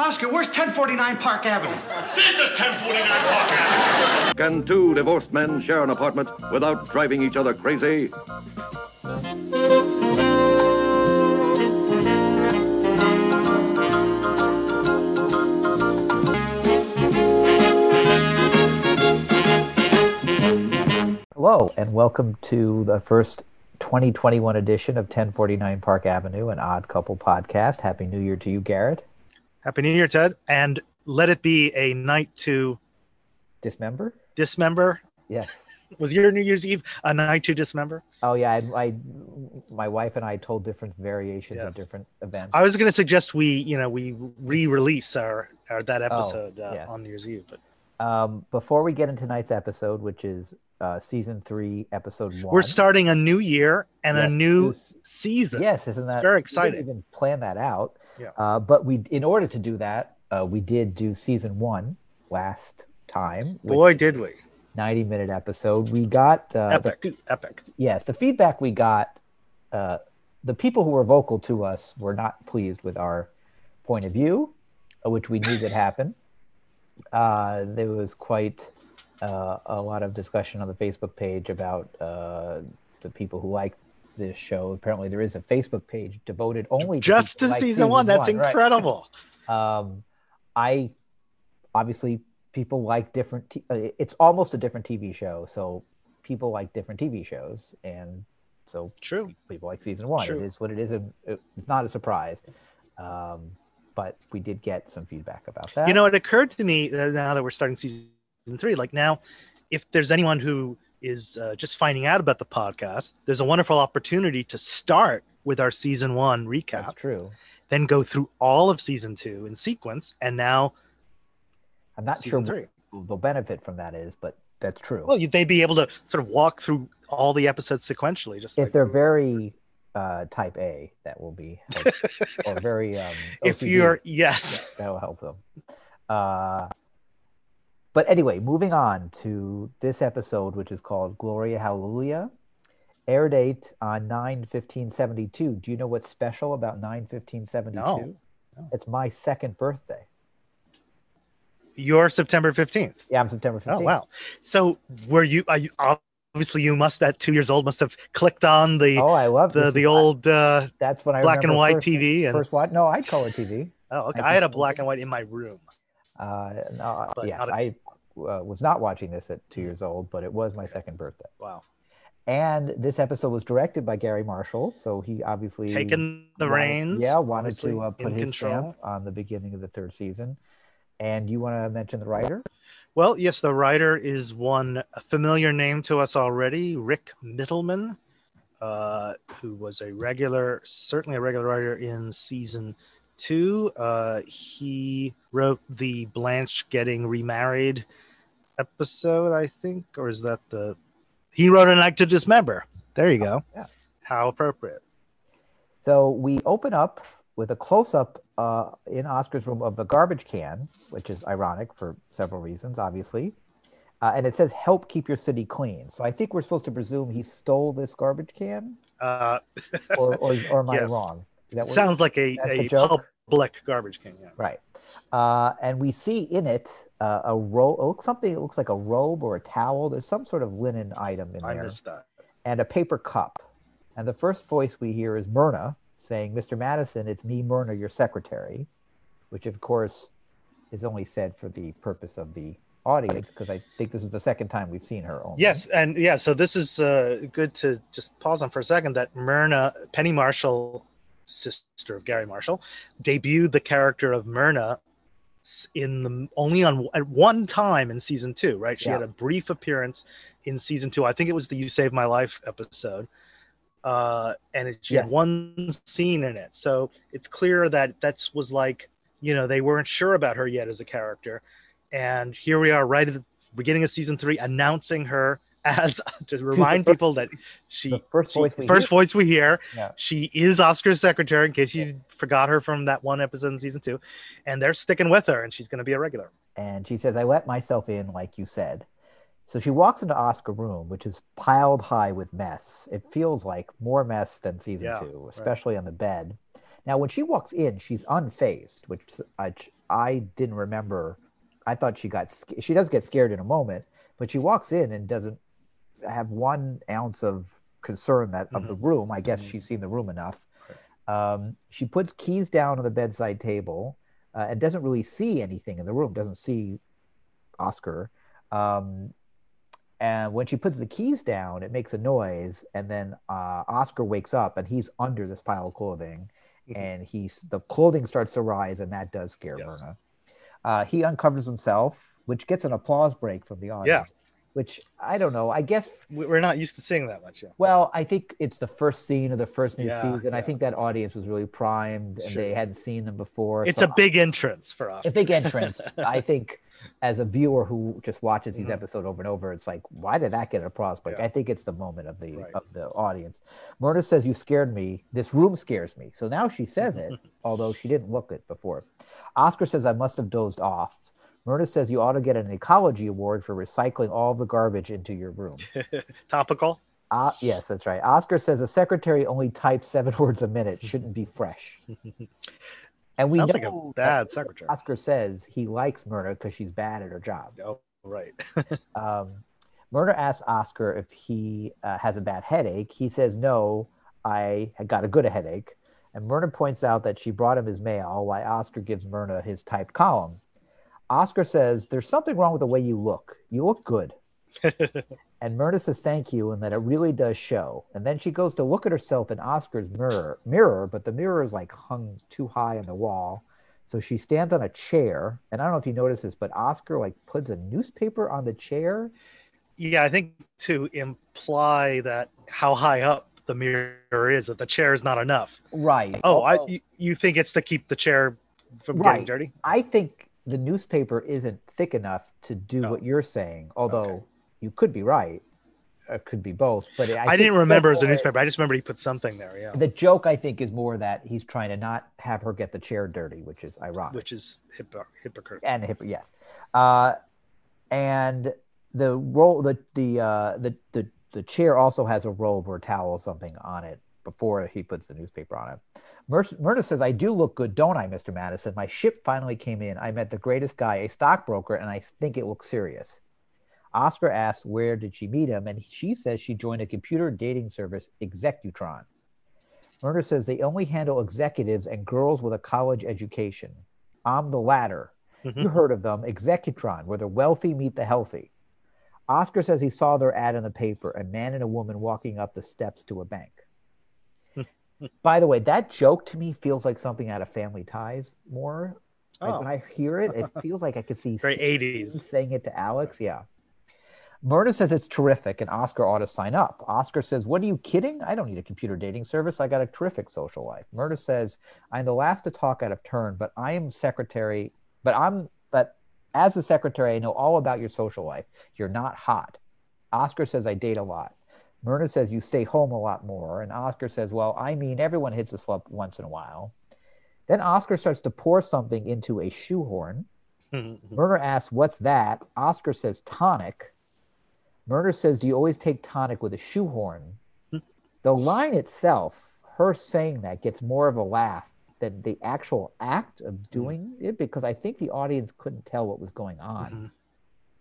Oscar, where's 1049 Park Avenue? This is 1049 Park Avenue. Can two divorced men share an apartment without driving each other crazy? Hello, and welcome to the first 2021 edition of 1049 Park Avenue, an odd couple podcast. Happy New Year to you, Garrett. Happy New Year, Ted. And let it be a night to Dismember? dismember. Yes. Was your New Year's Eve a night to dismember? Oh, yeah. I, I my wife and I told different variations Yes. of different events. I was going to suggest we, you know, we re-release our, our that episode uh, Oh, yeah. on New Year's Eve. But Um, before we get into tonight's episode, which is uh, season three, episode one, we're starting a new year and a new season. Yes, isn't that very exciting. didn't even plan that out. Yeah. Uh, but we, in order to do that, uh, we did do season one last time. Boy, did we! 90 minute episode. We got uh, the Epic, epic. yes, the feedback we got, uh, the people who were vocal to us were not pleased with our point of view, uh, which we knew would happen. Uh, there was quite uh, a lot of discussion on the Facebook page about uh, the people who like this show. Apparently, there is a Facebook page devoted only Just to who season one. That's right. incredible. Um, I obviously people like different. T- uh, it's almost a different TV show, so people like different TV shows, and so True. people like season one. True. It is what it is, it's not a surprise. Um, but we did get some feedback about that. You know, it occurred to me that now that we're starting season three, like now, if there's anyone who is uh, just finding out about the podcast, there's a wonderful opportunity to start with our season one recap, that's true. then go through all of season two in sequence, and now I'm not sure three. what the benefit from that is, but that's true. Well, they'd be able to sort of walk through all the episodes sequentially, just if like they're very uh, type A, that will be, or very um, if you're yes, that'll help them. Uh, but anyway, moving on to this episode, which is called Gloria Hallelujah. Air date on 9 15 72. Do you know what's special about 9 15 72? No, It's my second birthday. you're September fifteenth. Yeah, I'm September 15th. Oh wow! So were you? Are you obviously you must at two years old must have clicked on the Oh, I love the the old uh, That's when I black and white first, TV and First what? No, I color TV. oh okay, I I had a black and white in my room. Uh, no, But yes, I uh, was not watching this at two years old, but it was my second birthday. Wow, And this episode was directed by Garry Marshall, so he obviously taking the wanted- reins. Yeah, wanted to uh, put his control. stamp on the beginning of the third season. And you want to mention the writer? Well, yes, the writer is one familiar name to us already, Rick Mittleman, uh, who was a regular, certainly a regular writer in season two. Uh, he wrote the Blanche getting remarried episode, I think, or is that the? He wrote a night to dismember. There you go. yeah. How appropriate. So we open up with a close up uh, in Oscar's room of the garbage can, which is ironic for several reasons, obviously. Uh, and it says, help keep your city clean. So I think we're supposed to presume he stole this garbage can, Uh, or, or, or am I wrong? That sounds like a, a public garbage can. Yeah. Right. Uh, and we see in it uh, a robe, something that looks like a robe or a towel. There's some sort of linen item in I there, missed that. and a paper cup. And the first voice we hear is Myrna saying, "Mr. Madison, it's me, Myrna, your secretary," which of course is only said for the purpose of the audience, because I think this is the second time we've seen her. Only. Yes, and yeah, so this is uh, good to just pause on for a second. That Myrna, Penny Marshall, sister of Garry Marshall, debuted the character of Myrna in the only on at one time in season two. Right, she had a brief appearance in season two. I think it was the "You Saved My Life" episode, uh, and it, she Yes. had one scene in it. So it's clear that that was like you know they weren't sure about her yet as a character, and here we are right at the beginning of season three announcing her as to remind fir- people that she The first she- voice we first hear. voice we hear Yeah. she is oscar's secretary in case you forgot her from that one episode in season two and they're sticking with her and she's going to be a regular and she says, I let myself in, like you said. So she walks into Oscar's room, which is piled high with mess. It feels like more mess than season Yeah, two, right. especially on the bed. Now, when she walks in, she's unfazed, which I, I didn't remember. I thought she got she does get scared in a moment, but she walks in and doesn't have one ounce of concern that of the room. I guess she's seen the room enough. Um, she puts keys down on the bedside table uh, and doesn't really see anything in the room. Doesn't see Oscar. Um, and when she puts the keys down, it makes a noise, and then uh, Oscar wakes up, and he's under this pile of clothing, and he's the clothing starts to rise, and that does scare Yes. Myrna. Uh, he uncovers himself, which gets an applause break from the audience. Which I don't know. I guess. We- We're not used to seeing that much. Yeah. Well, I think it's the first scene of the first new Yeah, season. I think that audience was really primed, and they hadn't seen them before. It's so a big entrance for us. a big entrance. I think as a viewer who just watches these Mhm. episodes over and over, it's like, why did that get a break? Yeah. I think it's the moment of the Right. of the audience. Myrna says, "You scared me. This room scares me." So now she says it, although she didn't look it before. Oscar says, "I must have dozed off." Myrna says, "You ought to get an ecology award for recycling all the garbage into your room." Topical. Uh, yes, that's right. Oscar says a secretary only types seven words a minute. Shouldn't be fresh. And we Sounds know like bad secretary. Oscar says he likes Myrna because she's bad at her job. Oh, right. Um, Myrna asks Oscar if he uh, has a bad headache. He says, No, I got a good headache. And Myrna points out that she brought him his mail while Oscar gives Myrna his typed column. Oscar says, There's something wrong with the way you look. You look good. and Myrna says, Thank you, and that it really does show. And then she goes to look at herself in Oscar's mirror, mirror, but the mirror is like hung too high on the wall. So she stands on a chair, and I don't know if you notice this, but Oscar like puts a newspaper on the chair. Yeah, I think to imply that how high up the mirror is, that the chair is not enough. Right. Oh, I you, you think it's to keep the chair from Right. getting dirty? I think the newspaper isn't thick enough to do Oh. what you're saying. Although you could be right, it could be both. But I, I, didn't remember as a newspaper. I just remember he put something there. Yeah, The joke I think is more that he's trying to not have her get the chair dirty, which is ironic. which is hypo- hypocrite. and hip, yes. Uh, and the roll, the the uh, the the the chair also has a robe or towel or something on it before he puts the newspaper on it. Myr- Myrna says, "I do look good, don't I, Mr. Madison? My ship finally came in. I met the greatest guy, a stockbroker, and I think it looks serious." Oscar asks, "Where did she meet him?" And she says she joined a computer dating service, Executron. Myrna says they only handle executives and girls with a college education. I'm the latter. You mm-hmm. heard of them, Executron, where the wealthy meet the healthy. Oscar says he saw their ad in the paper, a man and a woman walking up the steps to a bank. By the way, that joke to me feels like something out of Family Ties more. Like Oh. when I hear it, it feels like I could see Very 80s. saying it to Alex. Yeah. Myrna says it's terrific and Oscar ought to sign up. Oscar says, What are you kidding? I don't need a computer dating service. I got a terrific social life. Myrna says, I'm the last to talk out of turn, but I am secretary, but I'm, but as a secretary, I know all about your social life. You're not hot. Oscar says, I date a lot. Myrna says, You stay home a lot more. And Oscar says, Well, I mean, everyone hits a slump once in a while. Then Oscar starts to pour something into a shoehorn. Myrna asks, What's that? Oscar says, Tonic. Myrna says, Do you always take tonic with a shoehorn? the line itself, her saying that, gets more of a laugh than the actual act of mm-hmm. doing it because I think the audience couldn't tell what was going on mm-hmm.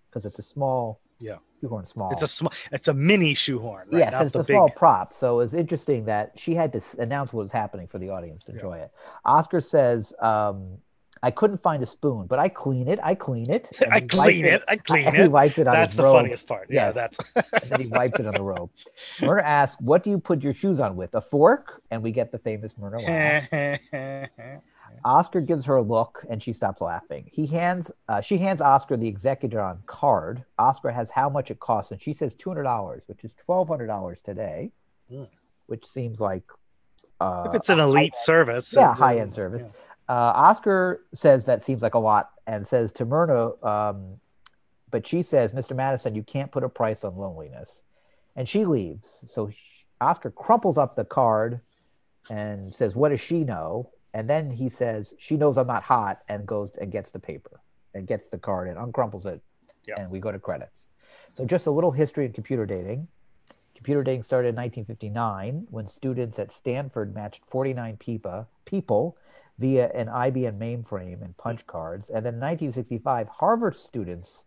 because it's a small Yeah. shoehorn, small. It's a small. It's a mini shoehorn. Right? Yes, Not it's a big. small prop. So it's interesting that she had to announce what was happening for the audience to enjoy it. Oscar says, um, I couldn't find a spoon, but I clean it. I clean it. I clean wipes it. I clean and He wipes it on That's the robe. funniest part. Yeah, that's. and then he wipes it on the robe. Myrna asks, What do you put your shoes on with? A fork? And we get the famous Myrna laugh. Oscar gives her a look and she stops laughing. He hands uh, she hands Oscar the Executron card. Oscar has how much it costs, and she says two hundred dollars, which is twelve hundred dollars today, Hmm. which seems like uh, if it's an elite service. yeah, high end service. Uh, Oscar says that seems like a lot and says to Myrna, um, but she says, Mr. Madison, you can't put a price on loneliness. And she leaves. So sh- Oscar crumples up the card and says, What does she know? And then he says, She knows I'm not hot and goes and gets the paper and gets the card and uncrumples it. Yeah. And we go to credits. So just a little history in computer dating. Computer dating started in 1959 when students at Stanford matched 49 people, people via an IBM mainframe and punch cards. And then in 1965, Harvard students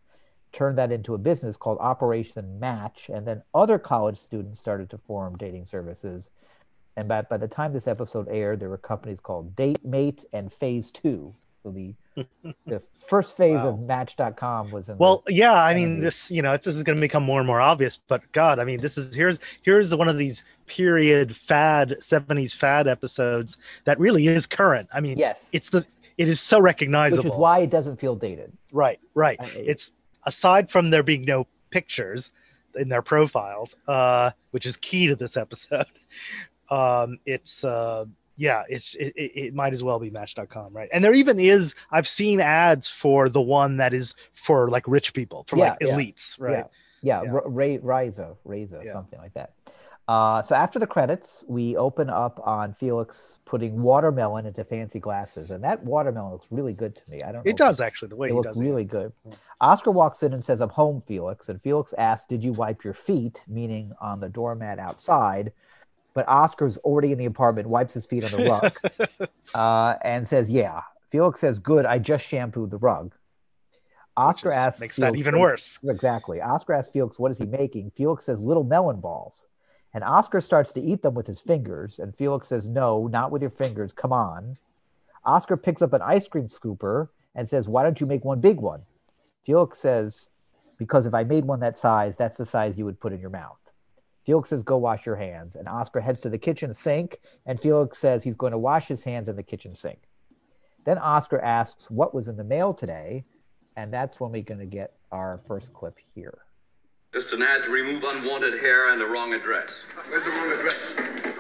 turned that into a business called Operation Match. And then other college students started to form dating services. And by, by the time this episode aired, there were companies called Date Mate and Phase Two. So the the first phase of Match.com was in the- Well, yeah, I mean, 70s. this you know, it's, this is going to become more and more obvious. But God, I mean, this is here's here's one of these period fad '70s fad episodes that really is current. I mean, yes, it's the it is so recognizable. which is why it doesn't feel dated. Right, right. I- It's aside from there being no pictures in their profiles, uh, which is key to this episode. Um, it's uh, yeah, it's it, it, it might as well be Match.com, right? And there even is I've seen ads for the one that is for like rich people, for like Yeah, yeah. elites, right? Yeah, Yeah. R- Ray, Riza, Riza, Yeah. something like that. Uh, so after the credits, we open up on Felix putting watermelon into fancy glasses, and that watermelon looks really good to me. I don't. know It does actually the way It looks does it. really good. Oscar walks in and says, "I'm home, Felix." And Felix asks, "Did you wipe your feet?" Meaning on the doormat outside. But Oscar's already in the apartment, wipes his feet on the rug, uh, and says, "Yeah." Felix says, "Good. I just shampooed the rug." Oscar is- asks, makes that even worse. Exactly. Oscar asks Felix, "What is he making?" Felix says, "Little melon balls." And Oscar starts to eat them with his fingers, and Felix says, "No, not with your fingers. Come on." Oscar picks up an ice cream scooper and says, "Why don't you make one big one?" Felix says, "Because if I made one that size, that's the size you would put in your mouth." Felix says, "Go wash your hands." And Oscar heads to the kitchen sink, and Felix says he's going to wash his hands in the kitchen sink. Then Oscar asks, "What was in the mail today?" And that's when we're going to get our first clip here. Just an ad to remove unwanted hair and a wrong address. Where's the wrong address?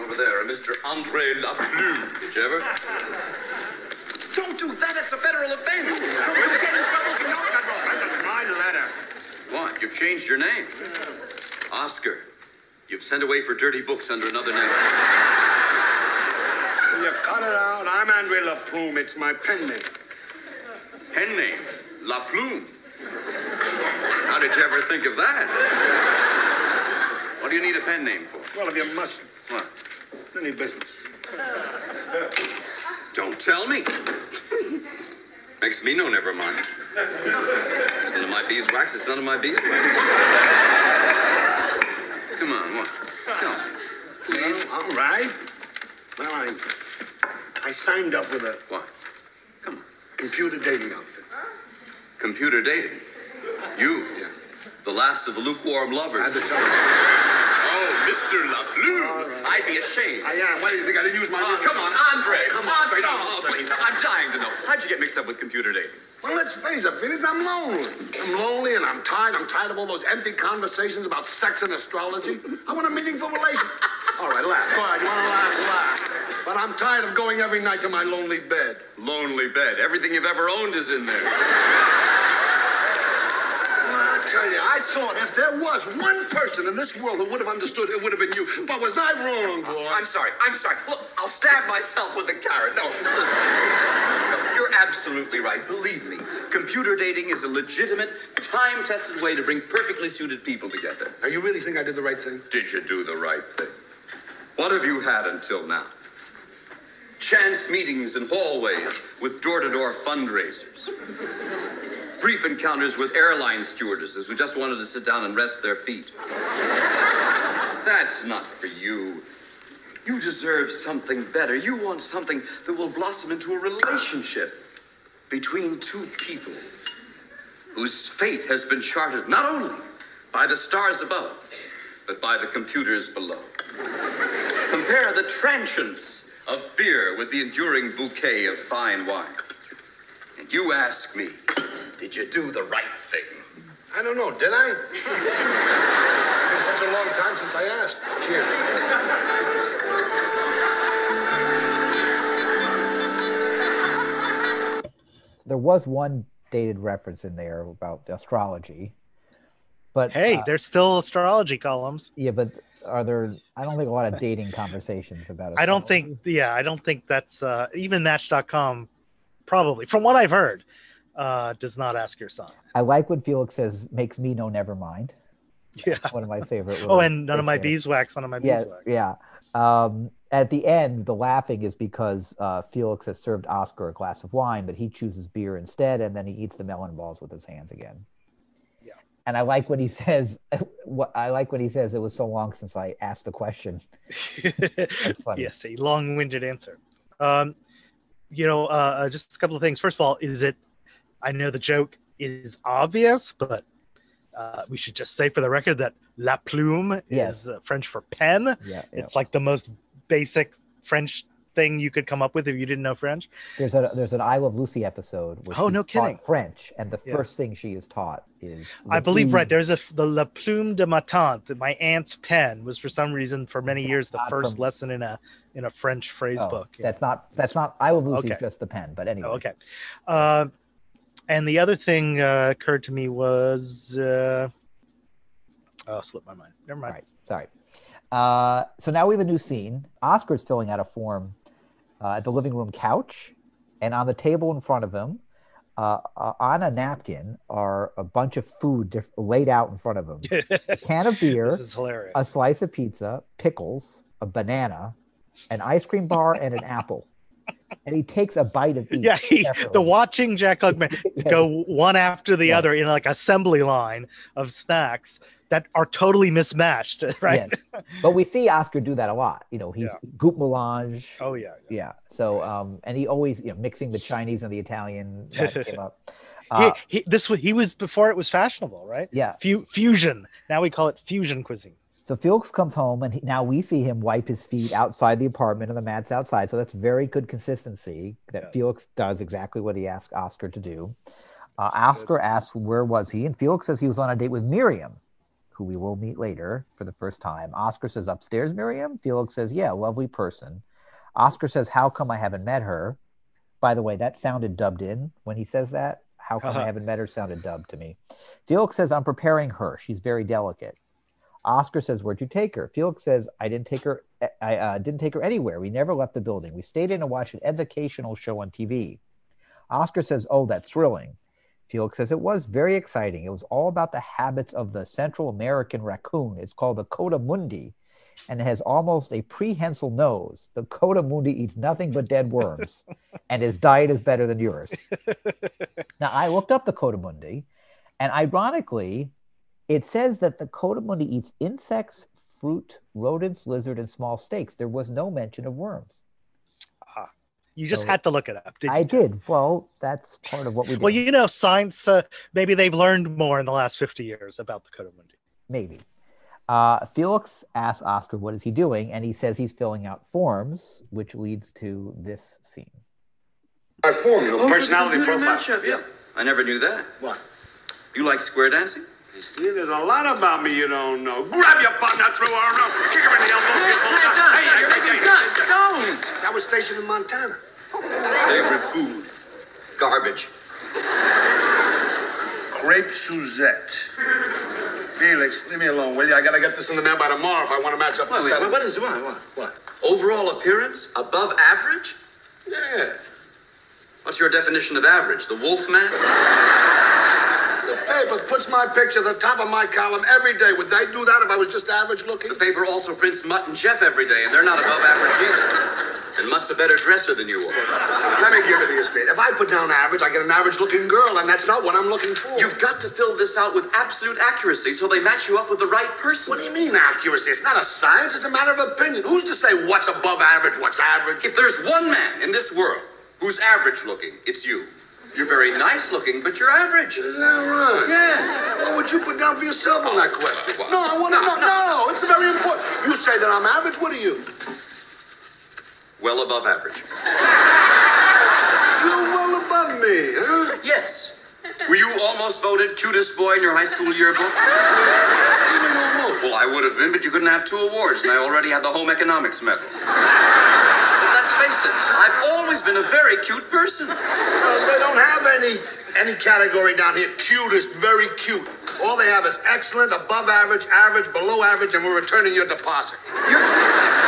Over there, a Mr. Andre Laplume. Did you ever? Don't do that. That's a federal offense. We'll get in trouble if you don't. That's my letter. What? You've changed your name. Oscar. You've sent away for dirty books under another name. Will you cut it out? I'm Andre LaPlume. It's my pen name. Pen name. Laplume. How did you ever think of that? What do you need a pen name for? Well, if you must, What? any business. Don't tell me. Makes me know never mind. It's none of my beeswax, it's none of my beeswax. Come on, what? Tell me. Please. All right. Well, I, I signed up with a What? Come on. computer dating outfit. Computer dating. You. Yeah. The last of the lukewarm lovers. At the time. Oh, Mr. LaPlue. All right. I'd be ashamed. I am. Why do you think I didn't use my Oh, come on, Andre. Come on. Andre, no, Come oh, please. I'm dying to know. How'd you get mixed up with computer dating? Well, let's face it, Felix, I'm lonely. I'm lonely and I'm tired. I'm tired of all those empty conversations about sex and astrology. I want a meaningful relation. All right, laugh. Go ahead. You want to laugh? Laugh. But I'm tired of going every night to my lonely bed. Lonely bed. Everything you've ever owned is in there. Well, I tell you, I thought if there was one person in this world who would have understood, it would have been you. But was I wrong, boy? I'm sorry. I'm sorry. Look, I'll stab myself with a carrot. No, listen, listen. You're absolutely right. Believe me. Computer dating is a legitimate, time-tested way to bring perfectly suited people together. Now, you really think I did the right thing? Did you do the right thing? What have you had until now? Chance meetings in hallways with door-to-door fundraisers. Brief encounters with airline stewardesses who just wanted to sit down and rest their feet. That's not for you. You deserve something better. You want something that will blossom into a relationship between two people whose fate has been charted not only by the stars above, but by the computers below. Compare the transience of beer with the enduring bouquet of fine wine. And you ask me, did you do the right thing? I don't know. Did I? it's been such a long time since I asked. Cheers. There was one dated reference in there about astrology, but Hey, uh, there's still astrology columns. yeah, but are there? I don't think a lot of dating conversations about it. I don't think, yeah, I don't think that's uh, even Match.com. Probably, from what I've heard, uh, does not ask your son. I like when Felix says, "Makes me no never mind." Yeah. One of my favorite. Oh, and none of my there. beeswax, none of my Yeah, beeswax. yeah. Um, at the end, the laughing is because uh, Felix has served Oscar a glass of wine, but he chooses beer instead, and then he eats the melon balls with his hands again. Yeah. And I like when he says, "What I like when he says it was so long since I asked the question." funny. yes, a long-winded answer. Um, you know, uh, uh, just a couple of things. First of all, is it? I know the joke is obvious, but uh, we should just say for the record that la plume Yes. is uh, French for pen. Yeah, It's like the most basic French thing you could come up with if you didn't know French. There's a there's an I Love Lucy episode where Oh, no kidding. French, and the Yeah. first thing she is taught is I believe right there's a the La Plume de ma tante, my aunt's pen, was for some reason for many years the first from- lesson in a in a French phrase Oh, book. Yeah. That's not that's not I Love Lucy. Okay. Just the pen, but anyway. Oh, okay. Uh, and the other thing uh, occurred to me was uh, oh, slipped my mind. Never mind. right, sorry. Uh, so now we have a new scene. Oscar's filling out a form uh, at the living room couch, and on the table in front of him, uh, uh, on a napkin, are a bunch of food diff- laid out in front of him: a can of beer, this is hilarious. a slice of pizza, pickles, a banana, an ice cream bar, and an apple. And he takes a bite of each. yeah, he, the watching Jack Klugman Yeah. go one after the Yeah. other in like assembly line of snacks that are totally mismatched, right? Yes. But we see Oscar do that a lot. You know, he's Yeah. goop melange. Oh yeah. Yeah. So, um, and he always, you know, mixing the Chinese and the Italian came up. Uh, he, he, this was he was before it was fashionable, right? yeah. Fu- fusion. Now we call it fusion cuisine. So Felix comes home, and he, now we see him wipe his feet outside the apartment, and the mat's outside. So that's very good consistency that Yes. Felix does exactly what he asked Oscar to do. Uh, Oscar asks where was he, and Felix says he was on a date with Miriam, who we will meet later for the first time. Oscar says upstairs, Miriam. Felix says, yeah, lovely person. Oscar says, how come I haven't met her? By the way, that sounded dubbed in when he says that. How come I haven't met her sounded dubbed to me. Felix says, I'm preparing her. She's very delicate. Oscar says, "Where'd you take her?" Felix says, "I didn't take her. I uh, didn't take her anywhere. We never left the building. We stayed in and watched an educational show on TV." Oscar says, "Oh, that's thrilling." Felix says, "It was very exciting. It was all about the habits of the Central American raccoon. It's called the coatimundi, and it has almost a prehensile nose. The coatimundi eats nothing but dead worms, and his diet is better than yours." now, I looked up the coatimundi, and ironically, it says that the coatimundi eats insects, fruit, rodents, lizard, and small snakes. There was no mention of worms. You just So- had to look it up. Didn't I you? did. Well, that's part of what we did. Well, you know, science. Uh, maybe they've learned more in the last fifty years about the coatimundi. Maybe. Uh, Felix asks Oscar what is he doing, and he says he's filling out forms, which leads to this scene. My form, your Oh, personality profile. matchup, Yeah, I never knew that. What? You like square dancing? You see, there's a lot about me you don't know. Grab your partner, throw her around, kick her in the elbow, get both sides. Hey, hey, hey, hey, hey, Don't. I was stationed in Montana. Favorite food? Garbage. Crepe Suzette. Felix, leave me alone, will you? I gotta get this in the mail by tomorrow if I want to match up the Wait, wait, what is what? What? What? Overall appearance above average? Yeah. What's your definition of average? The wolf man? The paper puts my picture at the top of my column every day. Would they do that if I was just average looking? The paper also prints Mutt and Jeff every day, and they're not above average either. And Mutt's a better dresser than you are. Let me give it to you straight. If I put down average, I get an average looking girl, and that's not what I'm looking for. You've got to fill this out with absolute accuracy so they match you up with the right person. What do you mean accuracy? It's not a science, it's a matter of opinion. Who's to say what's above average, what's average? If there's one man in this world who's average looking, it's you. You're very nice looking, but you're average. Is that right? Yes. What would you put down for yourself on that question? No, I want to No, know. No, it's very important. You say that I'm average. What are you? Well above average. You're well above me, huh? Yes. Were you almost voted cutest boy in your high school yearbook? Even almost. Well, I would have been, but you couldn't have two awards, and I already had the home economics medal. But let's face it, I've always been a very cute person. Well, they don't have any any category down here. Cutest, very cute. All they have is excellent, above average, average, below average, and we're returning your deposit. You're,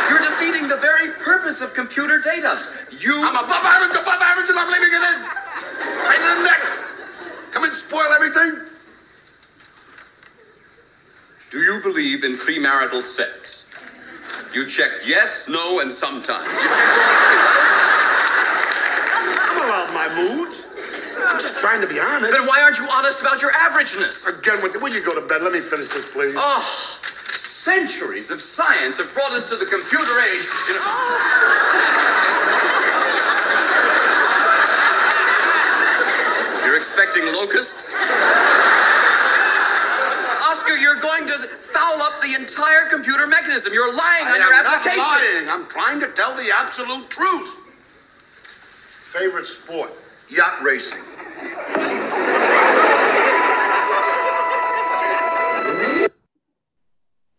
you're defeating the very purpose of computer data. You. I'm above average, above average, and I'm leaving it in. Right in the neck. Come and spoil everything. Do you believe in premarital sex? You checked yes, no, and sometimes. You checked all three. I'm allowed my moods. I'm just trying to be honest. Then why aren't you honest about your averageness? Again, with the, would you go to bed? Let me finish this, please. Oh, centuries of science have brought us to the computer age. You You're locusts? Oscar, you're going to foul up the entire computer mechanism. You're lying I on your am not application. lying. I'm trying to tell the absolute truth. Favorite sport? Yacht racing.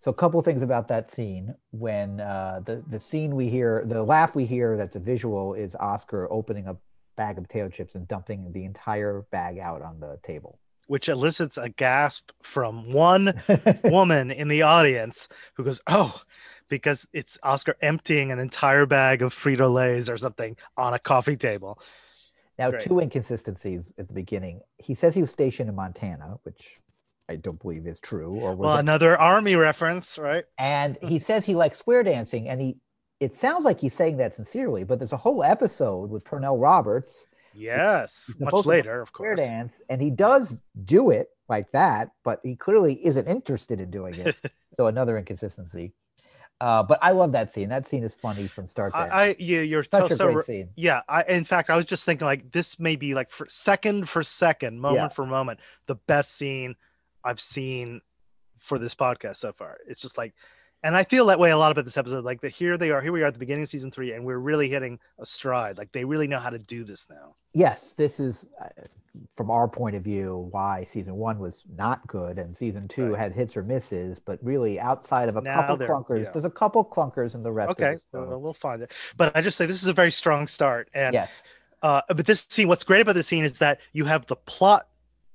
So a couple things about that scene when uh, the the scene we hear, the laugh we hear that's a visual is Oscar opening a bag of potato chips and dumping the entire bag out on the table. which elicits a gasp from one woman in the audience who goes, "Oh," because it's Oscar emptying an entire bag of Frito Lay's or something on a coffee table. Now, Great. two inconsistencies at the beginning. He says he was stationed in Montana, which I don't believe is true, or was Well, it? another army reference, right? And he says he likes square dancing, and he. It sounds like he's saying that sincerely, but there's a whole episode with Pernell Roberts Yes, much later, of course. dance, and he does do it like that, but he clearly isn't interested in doing it. so another inconsistency. Uh, but I love that scene. That scene is funny from start to end. I, I you, you're Such so, a so great scene. yeah. I, in fact, I was just thinking like this may be like for second for second, moment Yeah. for moment, the best scene I've seen for this podcast so far. It's just like, and I feel that way a lot about this episode. Like the here they are, here we are at the beginning of season three, and we're really hitting a stride. Like they really know how to do this now. Yes, this is, uh, from our point of view, why season one was not good, and season two Right. had hits or misses. But really, outside of a Now couple clunkers, yeah. there's a couple clunkers in the rest Okay, of the show. well, we'll find it. But I just say this is a very strong start, and yes, uh, but this scene, what's great about this scene is that you have the plot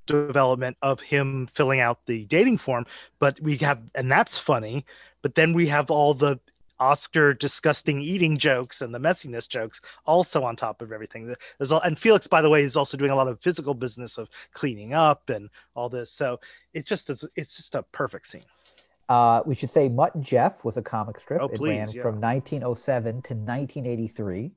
development of him filling out the dating form, but we have, and that's funny. But then we have all the Oscar disgusting eating jokes and the messiness jokes also on top of everything. There's all, and Felix, by the way, is also doing a lot of physical business of cleaning up and all this. So it's just it's, it's just a perfect scene. uh, we should say Mutt and Jeff was a comic strip. Oh, it ran yeah. from 1907 to 1983.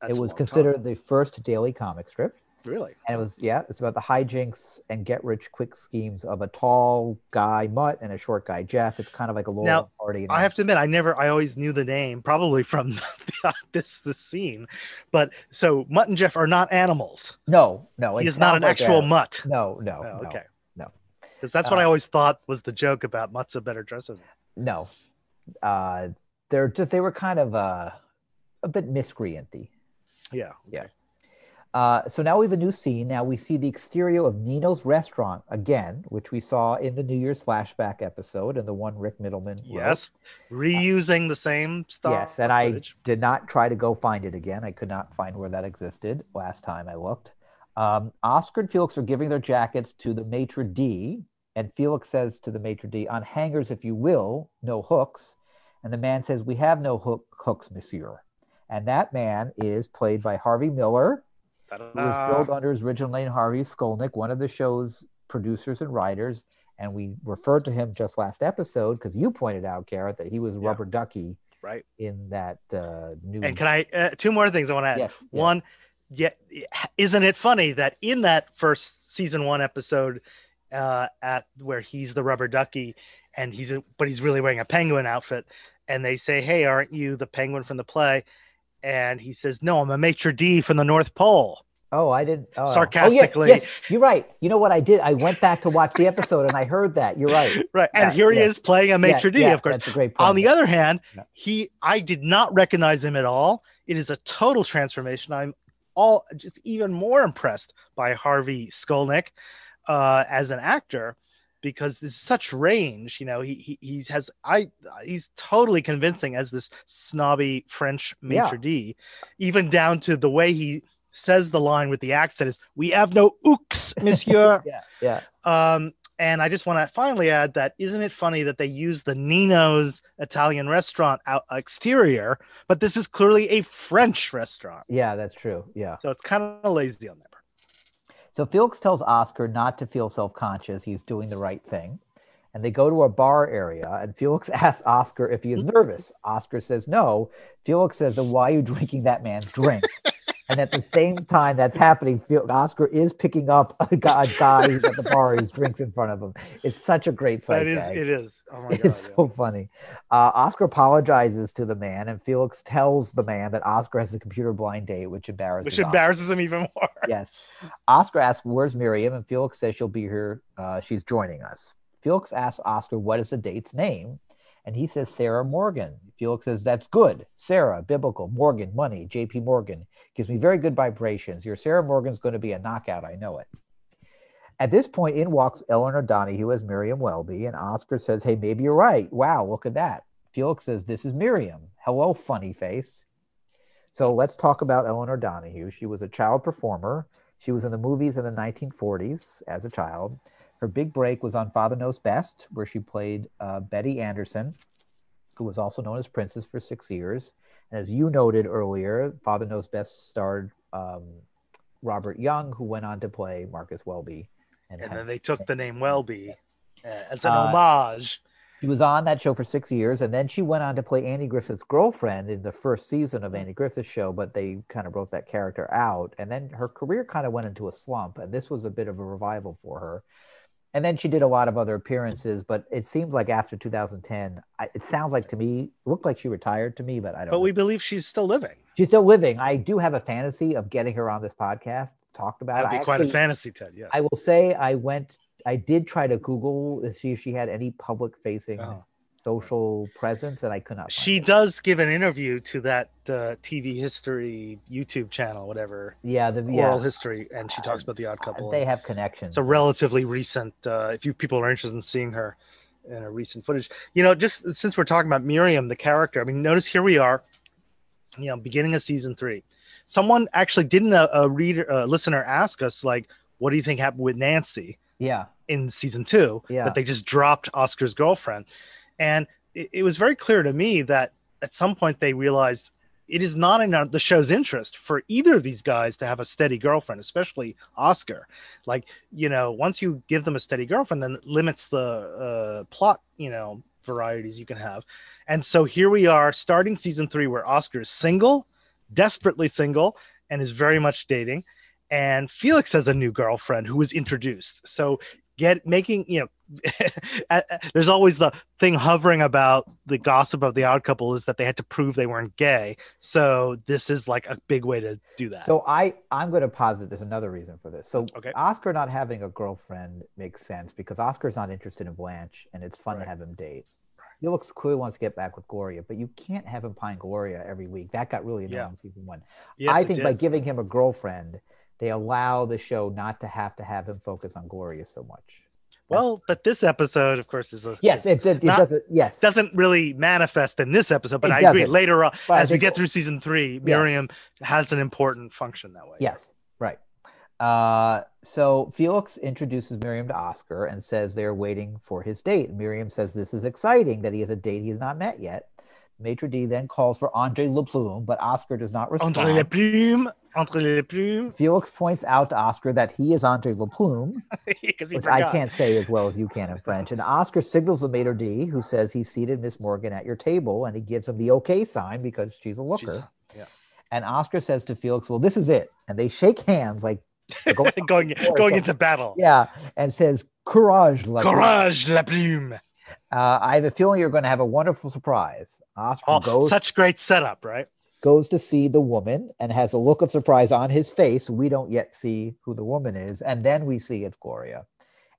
That's it was long time. considered the first daily comic strip. Really. And it was, yeah, it's about the hijinks and get rich quick schemes of a tall guy, Mutt, and a short guy, Jeff. It's kind of like a little Now, party. I have to admit, I never, I always knew the name, probably from this this scene. But so Mutt and Jeff are not animals. No, no. He is not an like actual mutt. No, no, Oh, no, okay. no. Because that's what Uh, I always thought was the joke about Mutt's a better dresser. no. Uh, they're just they were kind of uh, a bit miscreanty. Yeah. Yeah. Uh, so now we have a new scene. Now we see the exterior of Nino's restaurant again, which we saw in the New Year's flashback episode and the one Rick Mittleman. wrote. Yes. Reusing the same stuff. Yes, and I did not try to go find it again. I could not find where that existed last time I looked. Um, Oscar and Felix are giving their jackets to the maitre d, and Felix says to the maitre d, "On hangers, if you will, no hooks." And the man says, "We have no hook, hooks, monsieur." And that man is played by Harvey Miller, who was billed under his original name, Harvey Skolnick, one of the show's producers and writers. And we referred to him just last episode because you pointed out, Garrett, that he was Yeah. Rubber Ducky right. in that uh, new. And can I, uh, two more things I want to add. Yes, yes. One, yeah, isn't it funny that in that first season one episode, uh, at where he's the rubber ducky, and he's a, but he's really wearing a penguin outfit, and they say, "Hey, aren't you the penguin from the play?" And he says, "No, I'm a maitre d from the North Pole." Oh, I didn't. Oh. Sarcastically. Oh, yeah, yes, you're right. You know what I did? I went back to watch the episode and I heard that. You're right. Right, and Yeah, here he yeah. is playing a maitre d, of course. That's a great point. On the other hand, he I did not recognize him at all. It is a total transformation. I'm all just even more impressed by Harvey Skolnick uh, as an actor because there's such range. You know, he he, he has I he's totally convincing as this snobby French maitre d, even down to the way he says the line with the accent is "We have no ooks, monsieur." yeah, yeah. Um, and I just want to finally add that isn't it funny that they use the Nino's Italian restaurant out exterior, but this is clearly a French restaurant. Yeah, that's true. Yeah. So it's kind of lazy on that. So Felix tells Oscar not to feel self conscious. He's doing the right thing. and they go to a bar area. And Felix asks Oscar if he is nervous. Oscar says no. Felix says, "Then why are you drinking that man's drink?" and at the same time that's happening, Oscar is picking up a guy, a guy who's at the bar who's drinks in front of him. It's such a great sight That is, gag. it is. Oh my god. It's yeah. so funny. Uh, Oscar apologizes to the man, and Felix tells the man that Oscar has a computer blind date, which embarrasses. Which Oscar. embarrasses him even more. Yes. Oscar asks, "Where's Miriam?" And Felix says she'll be here. Uh, she's joining us. Felix asks Oscar, "What is the date's name?" And he says Sarah Morgan. Felix says, "That's good. Sarah, biblical. Morgan, money. J.P. Morgan gives me very good vibrations. Your Sarah Morgan's going to be a knockout. I know it." At this point, in walks Elinor Donahue as Miriam Welby, and Oscar says, Hey, maybe you're right. Wow, look at that. Felix says, This is Miriam. Hello, funny face. So let's talk about Elinor Donahue. She was a child performer. She was in the movies in the 1940s as a child. Her big break was on Father Knows Best, where she played uh, Betty Anderson, who was also known as Princess for six years. And as you noted earlier, Father Knows Best starred um, Robert Young, who went on to play Marcus Welby. And had- then they took the name Welby uh, as an Uh, homage. She was on that show for six years, and then she went on to play Andy Griffith's girlfriend in the first season of Andy Griffith's show, but they kind of wrote that character out. And then her career kind of went into a slump, and this was a bit of a revival for her. And then she did a lot of other appearances, but it seems like after 2010, I, it sounds like to me, looked like she retired to me, but I don't But know. we believe she's still living. She's still living. I do have a fantasy of getting her on this podcast, talked about. That'd I be quite actually- a fantasy, Ted. Yeah. I will say I went, I did try to Google to see if she had any public facing Oh. Social presence, that I could not. She it. does give an interview to that uh, TV history YouTube channel, whatever, Yeah, the oral yeah, history, and she talks about the Odd Couple. they have connections. it's a relatively recent. Uh, if you people are interested in seeing her in a recent footage, you know, just since we're talking about Miriam, the character. I mean, notice here we are, you know, beginning of season three. Someone actually didn't a, a reader, a listener, ask us like, "What do you think happened with Nancy?" Yeah, in season two Yeah. that they just dropped Oscar's girlfriend. And it, it was very clear to me that at some point they realized it is not in the show's interest for either of these guys to have a steady girlfriend, especially Oscar. Like, you know, once you give them a steady girlfriend, then it limits the uh, plot, you know, varieties you can have. And so here we are starting season three where Oscar is single, desperately single, and is very much dating and Felix has a new girlfriend who was introduced. So get making you know there's always the thing hovering about the gossip of the odd couple is that they had to prove they weren't gay so this is like a big way to do that So I I'm going to posit there's another reason for this. So Okay. Oscar not having a girlfriend makes sense because Oscar's not interested in Blanche, and it's fun Right. to have him date. Felix clearly wants to get back with Gloria, but you can't have him pine Gloria every week. That got really annoying Yeah. season one. Yes, I think by giving him a girlfriend, they allow the show not to have to have him focus on Gloria so much. well but this episode of course is a Yes, is- it, it, it not- doesn't. Yes, doesn't really manifest in this episode but It i agree doesn't. later on But as we get through season three miriam has an important function that way Yes, right. Uh, so Felix introduces Miriam to Oscar and says they're waiting for his date. Miriam says this is exciting that he has a date he has not met yet. Maitre d then calls for Andre Leplume, but Oscar does not respond. entre les plumes entre Felix points out to Oscar that he is Andre Leplume, which I can't say as well as you can in French. And Oscar signals the maitre d, who says he seated Miss Morgan at your table, and he gives him the okay sign because she's a looker. She's- yeah. And Oscar says to Felix, "Well, this is it." And they shake hands like going going going into battle Yeah, and says courage. la plume." courage la plume Uh, I have a feeling you're going to have a wonderful surprise. Oscar Oh, goes such great setup, right? Goes to see the woman and has a look of surprise on his face. We don't yet see who the woman is, and then we see it's Gloria.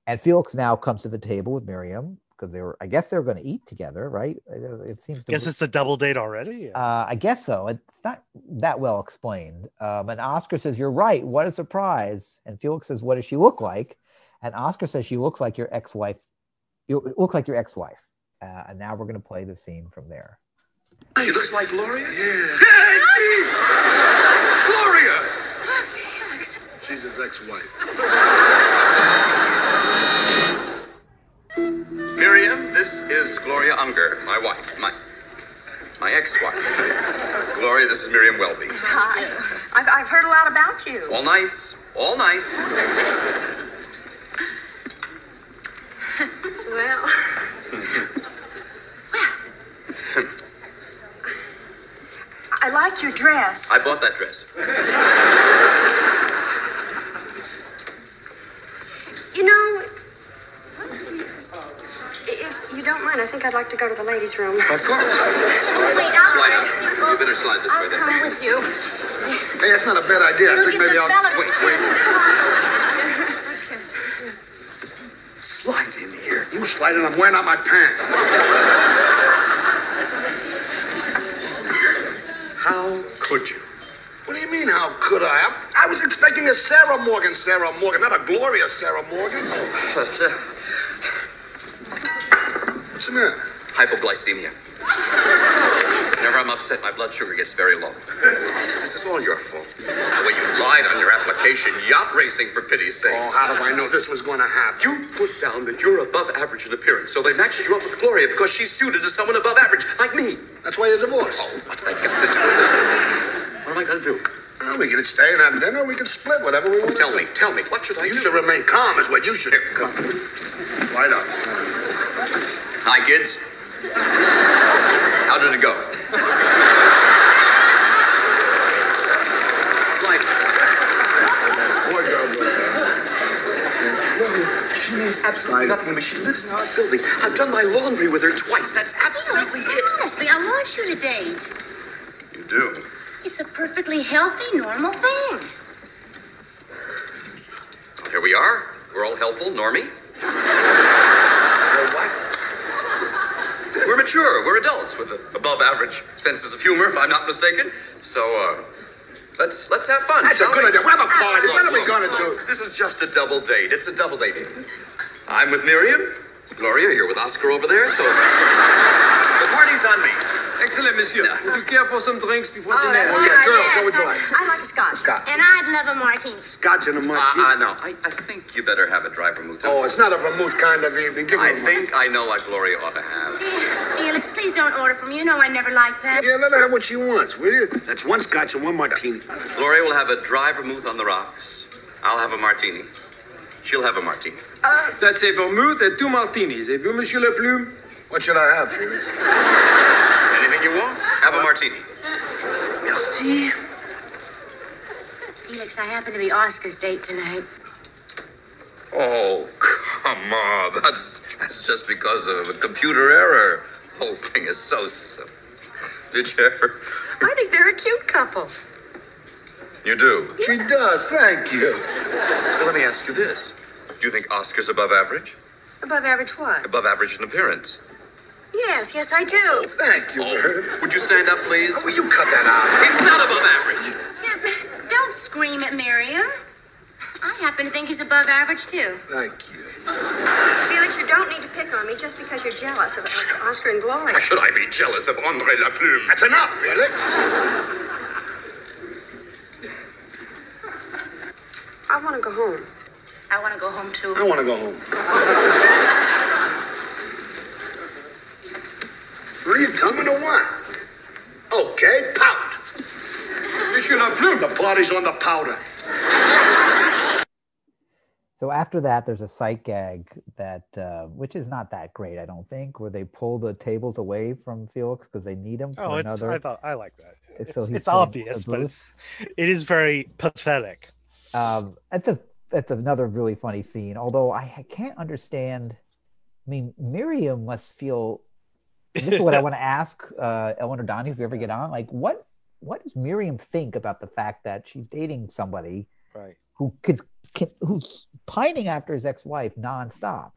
And Felix now comes to the table with Miriam because they were. I guess they're going to eat together, right? It seems to. Guess it's a double date already. Uh, I guess so. It's not that well explained. Um, and Oscar says, You're right. What a surprise. And Felix says, What does she look like? And Oscar says, She looks like your ex wife. It looks like your ex wife. Uh, and now we're going to play the scene from there. She looks like Gloria? Yeah. Gloria! Felix. She's his ex-wife. Miriam, this is Gloria Unger, my wife, my my ex-wife. Gloria, this is Miriam Welby. Hi. I've, I've heard a lot about you. All nice, all nice. Well, like your dress. I bought that dress. You know, if you don't mind, I think I'd like to go to the ladies' room. Of course. Wait, Slide out. You better slide this way I'll then. come with you. Hey, that's not a bad idea. I It'll think give maybe the I'll. fellas Wait, wait. chance. Slide in here. You sliding, I'm wearing out my pants. How could you? What do you mean, how could I? I, I was expecting a Sarah Morgan, Sarah Morgan, not a Gloria Sarah Morgan. What's the matter? Hypoglycemia. I'm upset, my blood sugar gets very low. This is all your fault. The way you lied on your application, yacht racing, for pity's sake. Oh, how do I know this was going to happen? You put down that you're above average in appearance, so they matched you up with Gloria because she's suited to someone above average, like me. That's why you're divorced. Oh, what's that got to do with it? What am I going to do? Well, we can stay and have dinner. We can split whatever we oh, want. Tell me, tell me, what should I You do? You should remain calm, is what you should. do. Come. Light up. Hi, kids. How did it go? She means absolutely nothing to me. She lives in our building. I've done my laundry with her twice. That's absolutely it. honestly, I want you to date. You do? It's a perfectly healthy, normal thing. Here we are. We're all helpful, normie. We're what? Mature. We're adults with above average senses of humor, if I'm not mistaken. So, uh, let's let's have fun. That's a good we? idea. We'll have a party. Look, What are we going to do? This is just a double date. It's a double date. I'm with Miriam. Gloria, you're with Oscar over there, so the party's on me. Excellent, monsieur. Would you care for some drinks before Oh, dinner? that's Oh, nice. yeah, girls, what would you like? I like a scotch. Scotch. And I'd love a martini. Scotch and a Uh, martini. uh, no, I, I think you better have a dry vermouth. Oh, it's not a vermouth kind of evening. Give her I a think I know what Gloria ought to have. Felix, please don't order from you. You know I never like that. Yeah, let her have what she wants, will you? That's one scotch and one martini. Gloria will have a dry vermouth on the rocks. I'll have a martini. She'll have a martini. That's a vermouth and two martinis. Et vous, monsieur Le Plume? What should I have, Felix? Anything you want? Have a martini. Merci. Felix, I happen to be Oscar's date tonight. Oh, come on. That's that's just because of a computer error. The Whole thing is so simple. Did you ever? I think they're a cute couple. You do. She does, thank you. Well, let me ask you this. Do you think Oscar's above average? Above average what? Above average in appearance? Yes, yes, I do. Thank you, Bert. Would you stand up, please? Will you cut that out? He's not above average. Yeah, don't scream at Miriam. I happen to think he's above average too. Thank you. Felix, you don't need to pick on me just because you're jealous of of Oscar and Gloria. Why should I be jealous of Andre Laplume? That's enough, Felix. I want to go home. I want to go home too. I want to go home. Are you coming or what? Okay, pout. Monsieur Le Plume. The party's on the powder. So after that, there's a sight gag that, uh, which is not that great, I don't think, where they pull the tables away from Felix because they need him for Oh, it's another. I thought I like that. It's It's, so he's it's obvious, but it's it is very pathetic. um, that's a that's another really funny scene. Although I can't understand. I mean, Miriam must feel. This is what I want to ask uh, Elinor Donahue if we ever get on. Like, what what does Miriam think about the fact that she's dating somebody Right. who could, can, who's pining after his ex-wife nonstop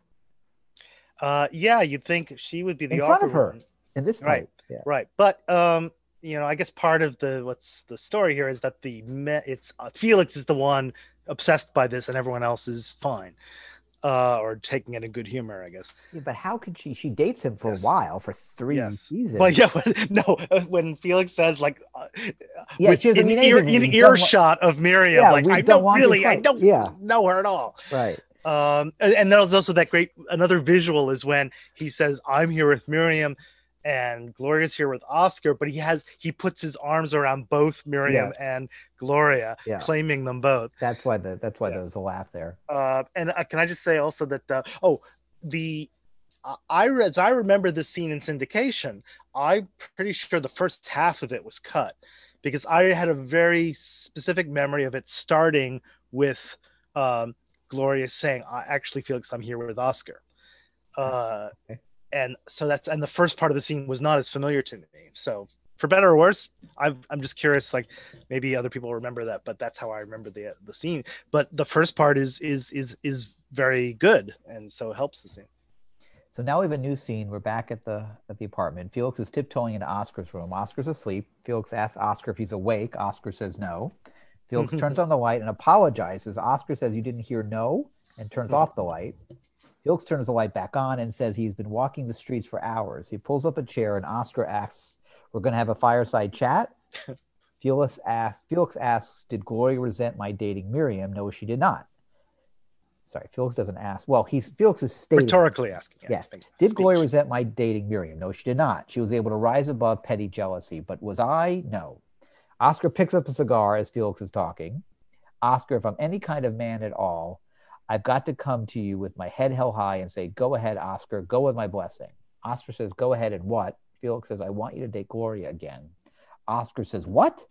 Uh, yeah, you'd think she would be the in front of her one. in this Right. type? Yeah. Right, but um, you know, I guess part of the what's the story here is that the me- it's uh, Felix is the one obsessed by this, and everyone else is fine, uh, or taking it in good humor, I guess. Yeah, but how could she? She dates him for Yes. a while, for three Yes. seasons. But yeah, when, no, uh, when Felix says like, uh, Yeah, with- she doesn't in, ear, in don't wa- earshot of Miriam, Yeah, like I don't don't really, I don't Yeah. know her at all. right. Um, and, and there's also that great another visual is when he says, "I'm here with Miriam." And Gloria's here with Oscar, but he has he puts his arms around both Miriam and Gloria, Yeah. claiming them both. That's why the that's why Yeah. there was a laugh there. Uh, and uh, can I just say also that uh, oh the uh, I as I remember the scene in syndication, I'm pretty sure the first half of it was cut because I had a very specific memory of it starting with um, Gloria saying, "I actually, Felix, I'm here with Oscar," uh, Okay. And so that's and the first part of the scene was not as familiar to me. So for better or worse, I've, I'm just curious. Like maybe other people remember that, but that's how I remember the the scene. But the first part is is is is very good, and so it helps the scene. So now we have a new scene. We're back at the at the apartment. Felix is tiptoeing into Oscar's room. Oscar's asleep. Felix asks Oscar if he's awake. Oscar says no. Felix turns on the light and apologizes. Oscar says you didn't hear no and turns mm-hmm. off the light. Felix turns the light back on and says he's been walking the streets for hours. He pulls up a chair and Oscar asks, "We're going to have a fireside chat." Felix asks, Felix asks, "Did Gloria resent my dating Miriam?" No, she did not. Sorry, Felix doesn't ask. Well, he's Felix is stating Rhetorically asking. yeah, Yes. Did Gloria resent my dating Miriam? No, she did not. She was able to rise above petty jealousy. But was I? No. Oscar picks up a cigar as Felix is talking. Oscar, if I'm any kind of man at all, I've got to come to you with my head held high and say, Go ahead, Oscar, go with my blessing. Oscar says, Go ahead and what? Felix says, I want you to date Gloria again. Oscar says, What?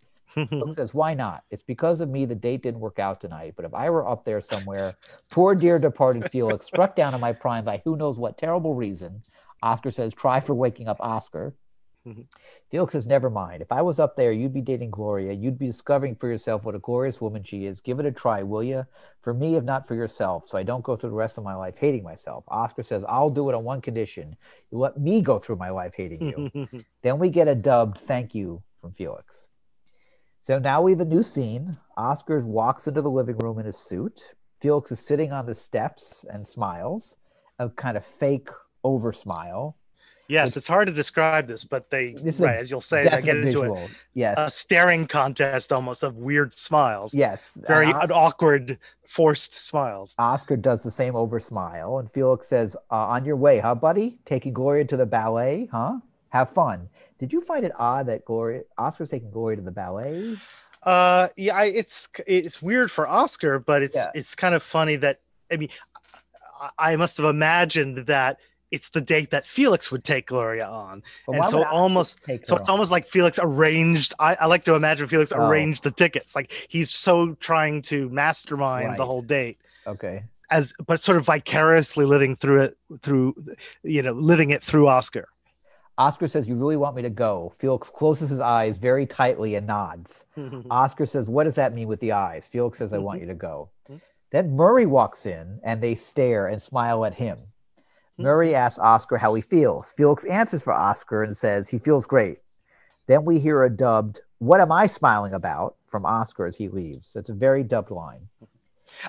Felix says, Why not? It's because of me the date didn't work out tonight. But if I were up there somewhere, poor dear departed Felix, struck down in my prime by who knows what terrible reason, Oscar says, Try for waking up Oscar. Mhm. Felix says, Never mind. If I was up there, you'd be dating Gloria. You'd be discovering for yourself what a glorious woman she is. Give it a try, will you? For me, if not for yourself, so I don't go through the rest of my life hating myself. Oscar says, I'll do it on one condition. You let me go through my life hating you. Then we get a dubbed thank you from Felix. So now we have a new scene. Oscar walks into the living room in his suit. Felix is sitting on the steps and smiles, a kind of fake over smile. Yes, it's hard to describe this, but they This right as you'll say, they get into visual. Yes. a staring contest almost of weird smiles. yes. very awkward, forced smiles. Oscar does the same over smile, and Felix says, uh, "On your way, huh, buddy? Taking Gloria to the ballet, huh? Have fun." Did you find it odd that Gloria Oscar's taking Gloria to the ballet? Uh, yeah, I, it's it's weird for Oscar, but it's Yeah. it's kind of funny that I mean, I, I must have imagined that it's the date that Felix would take Gloria on, But and so almost so it's on? almost like Felix arranged. I, I like to imagine Felix Oh. arranged the tickets, like he's so trying to mastermind the whole date. okay. as but sort of vicariously living through it through you know living it through oscar Oscar says, You really want me to go? Felix closes his eyes very tightly and nods. Oscar says, What does that mean with the eyes? Felix says, I want you to go. Mhm. Then Murray walks in and they stare and smile at him. Murray asks Oscar how he feels. Felix answers for Oscar and says, He feels great. Then we hear a dubbed, What am I smiling about? from Oscar as he leaves. It's a very dubbed line.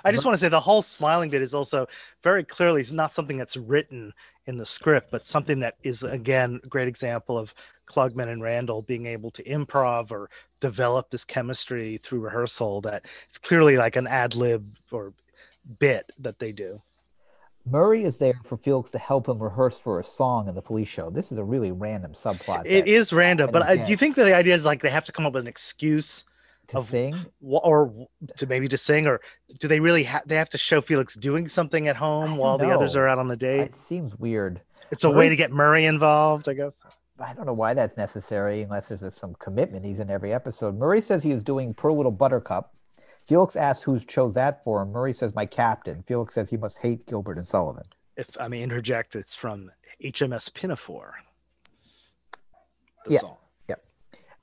i just want to say the whole smiling bit is also very clearly it's not something that's written in the script but something that is again a great example of klugman and randall being able to improv or develop this chemistry through rehearsal that it's clearly like an ad lib or bit that they do Murray is there for Felix to help him rehearse for a song in the police show. This is a really random subplot. It is random but I, do you think that the idea is like they have to come up with an excuse to of- sing. or to maybe to sing or do they really have they have to show felix doing something at home while the others are out on the date It seems weird. it's a way to get murray involved i guess I don't know why that's necessary unless there's some commitment. He's in every episode. Murray says he is doing Poor Little Buttercup. Felix asks who chose that for him. Murray says, My captain. Felix says he must hate Gilbert and Sullivan. if i may interject it's from hms pinafore the Yeah. song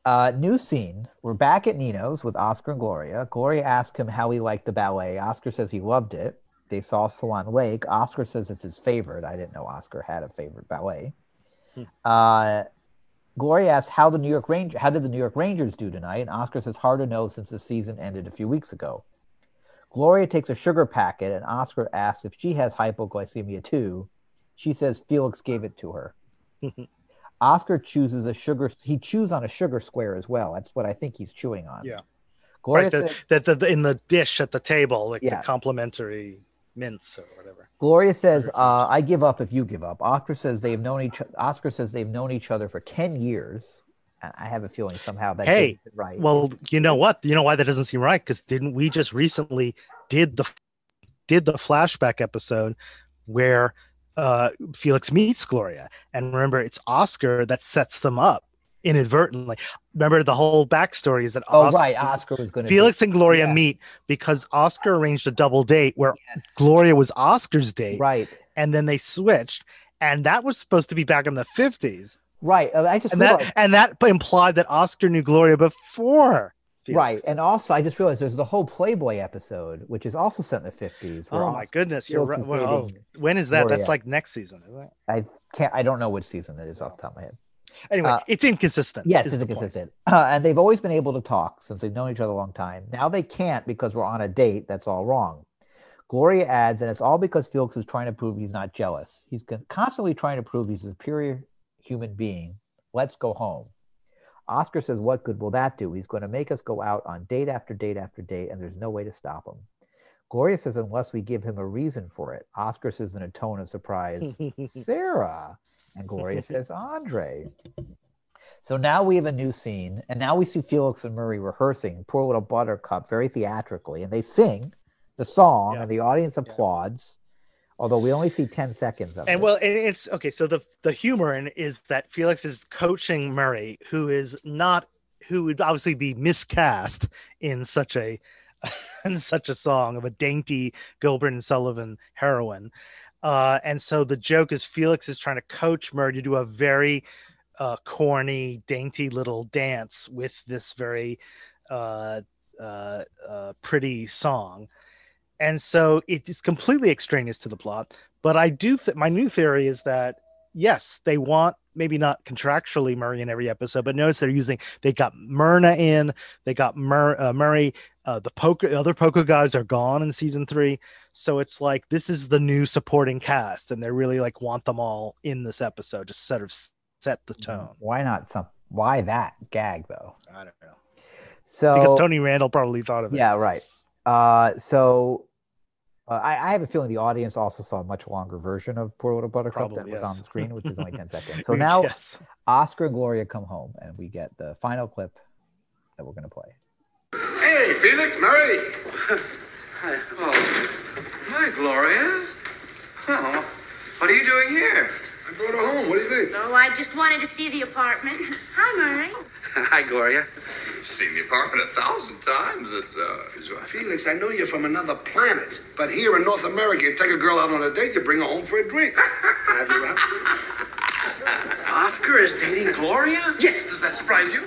Uh, new scene. We're back at Nino's with Oscar and Gloria. Gloria asks him how he liked the ballet. Oscar says he loved it. They saw Swan Lake. Oscar says it's his favorite. I didn't know Oscar had a favorite ballet. Hmm. Uh, Gloria asks how the New York Ranger how did the New York Rangers do tonight? And Oscar says hard to know since the season ended a few weeks ago. Gloria takes a sugar packet and Oscar asks if she has hypoglycemia too. She says Felix gave it to her. Oscar chooses a sugar. He chews on a sugar square as well. That's what I think he's chewing on. Yeah. Gloria right the, says, that the, the- in the dish at the table like Yeah. the complimentary mince or whatever Gloria says, uh, "I give up if you give up." Oscar says they've known each. Oscar says they've known each other for ten years. And I have a feeling somehow that Hey, right. well you know what you know why that doesn't seem right because didn't we just recently did the did the flashback episode where uh felix meets gloria and remember it's oscar that sets them up inadvertently. Remember the whole backstory is that Oh, Oscar, right. Oscar was going to. Felix and Gloria yeah. meet because Oscar arranged a double date where Gloria was Oscar's date, Right. and then they switched, and that was supposed to be back in the fifties, Right. Uh, I just and that and that implied that Oscar knew Gloria before. Felix. Right. And also, I just realized there's the whole Playboy episode, which is also set in the 50s. where Oh my Oscar- goodness, you're right. Well, oh, when is that? Gloria. That's like next season, isn't it? I can't, I don't know which season that is off the top of my head. Anyway, Uh, it's inconsistent. Yes, it's inconsistent. Uh, and they've always been able to talk since they've known each other a long time. Now they can't because we're on a date. That's all wrong. Gloria adds, and it's all because Felix is trying to prove he's not jealous. He's constantly trying to prove he's a superior human being. Let's go home. Oscar says, What good will that do? He's going to make us go out on date after date after date, and there's no way to stop him. Gloria says, Unless we give him a reason for it. Oscar says, in a tone of surprise, Sarah. And Gloria says, Andre. So now we have a new scene, and now we see Felix and Murray rehearsing Poor Little Buttercup very theatrically, and they sing the song, Yeah. and the audience applauds, although we only see 10 seconds of And it. And well, it's okay. So the the humor in is that Felix is coaching Murray, who is not who would obviously be miscast in such a in such a song of a dainty Gilbert and Sullivan heroine. Uh, and so the joke is Felix is trying to coach Murray to do a very uh, corny, dainty little dance with this very uh, uh, uh, pretty song. And so it is completely extraneous to the plot. But I do think my new theory is that yes, they want maybe not contractually Murray in every episode, but notice they're using they got Myrna in, they got Mur- uh, Murray. Uh, the poker, the other poker guys are gone in season three, so it's like this is the new supporting cast, and they really like want them all in this episode to sort of set the tone. Why not some? Why that gag though? I don't know So because Tony Randall probably thought of it. Yeah, right. Uh, so uh, I, I have a feeling the audience also saw a much longer version of Poor Little Buttercup that Probably, was yes. on the screen, which is only 10 seconds. So now yes. Oscar and Gloria come home, and we get the final clip that we're going to play. Hey, Felix, Murray. Hi. Oh. Hi, Gloria. Oh, what are you doing here? I brought her home. What do you think? Oh, I just wanted to see the apartment. Hi, Murray. Hi, Gloria. You've Seen the apartment a thousand times. It's uh, it's Felix, I know you're from another planet, but here in North America, you take a girl out on a date, you bring her home for a drink. I have your wrap? Oscar is dating Gloria. Yes. Does that surprise you?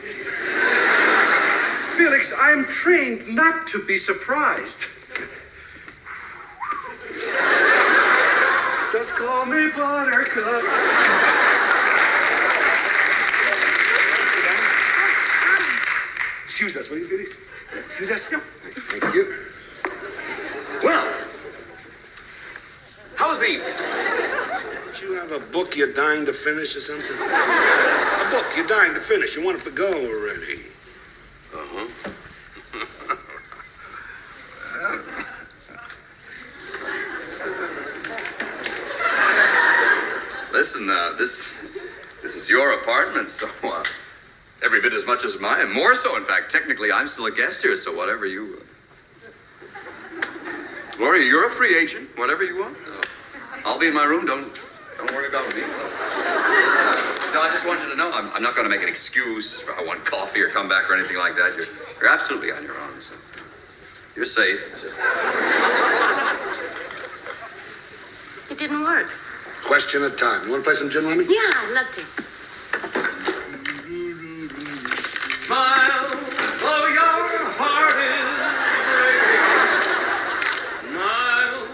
Felix, I'm trained not to be surprised. Just call me Buttercup. Sit down. Excuse us, will you, Felix? Excuse us. No. Thank you. Well, How was the evening? don't you have a book you're dying to finish or something? A book you're dying to finish. You want it to go already. Uh-huh. Listen, uh, this this is your apartment, so uh, every bit as much as mine. More so, in fact. Technically, I'm still a guest here, so whatever you. Uh... Gloria, you're a free agent. Whatever you want. Uh, I'll be in my room. Don't don't worry about me. No, I just wanted you to know I'm, I'm not going to make an excuse for I want coffee or come back or anything like that. You're you're absolutely on your own. So you're safe. It didn't work. Question of time. You want to play some gin rummy? Yeah, I'd love to. Smile, though your heart is breaking. Smile,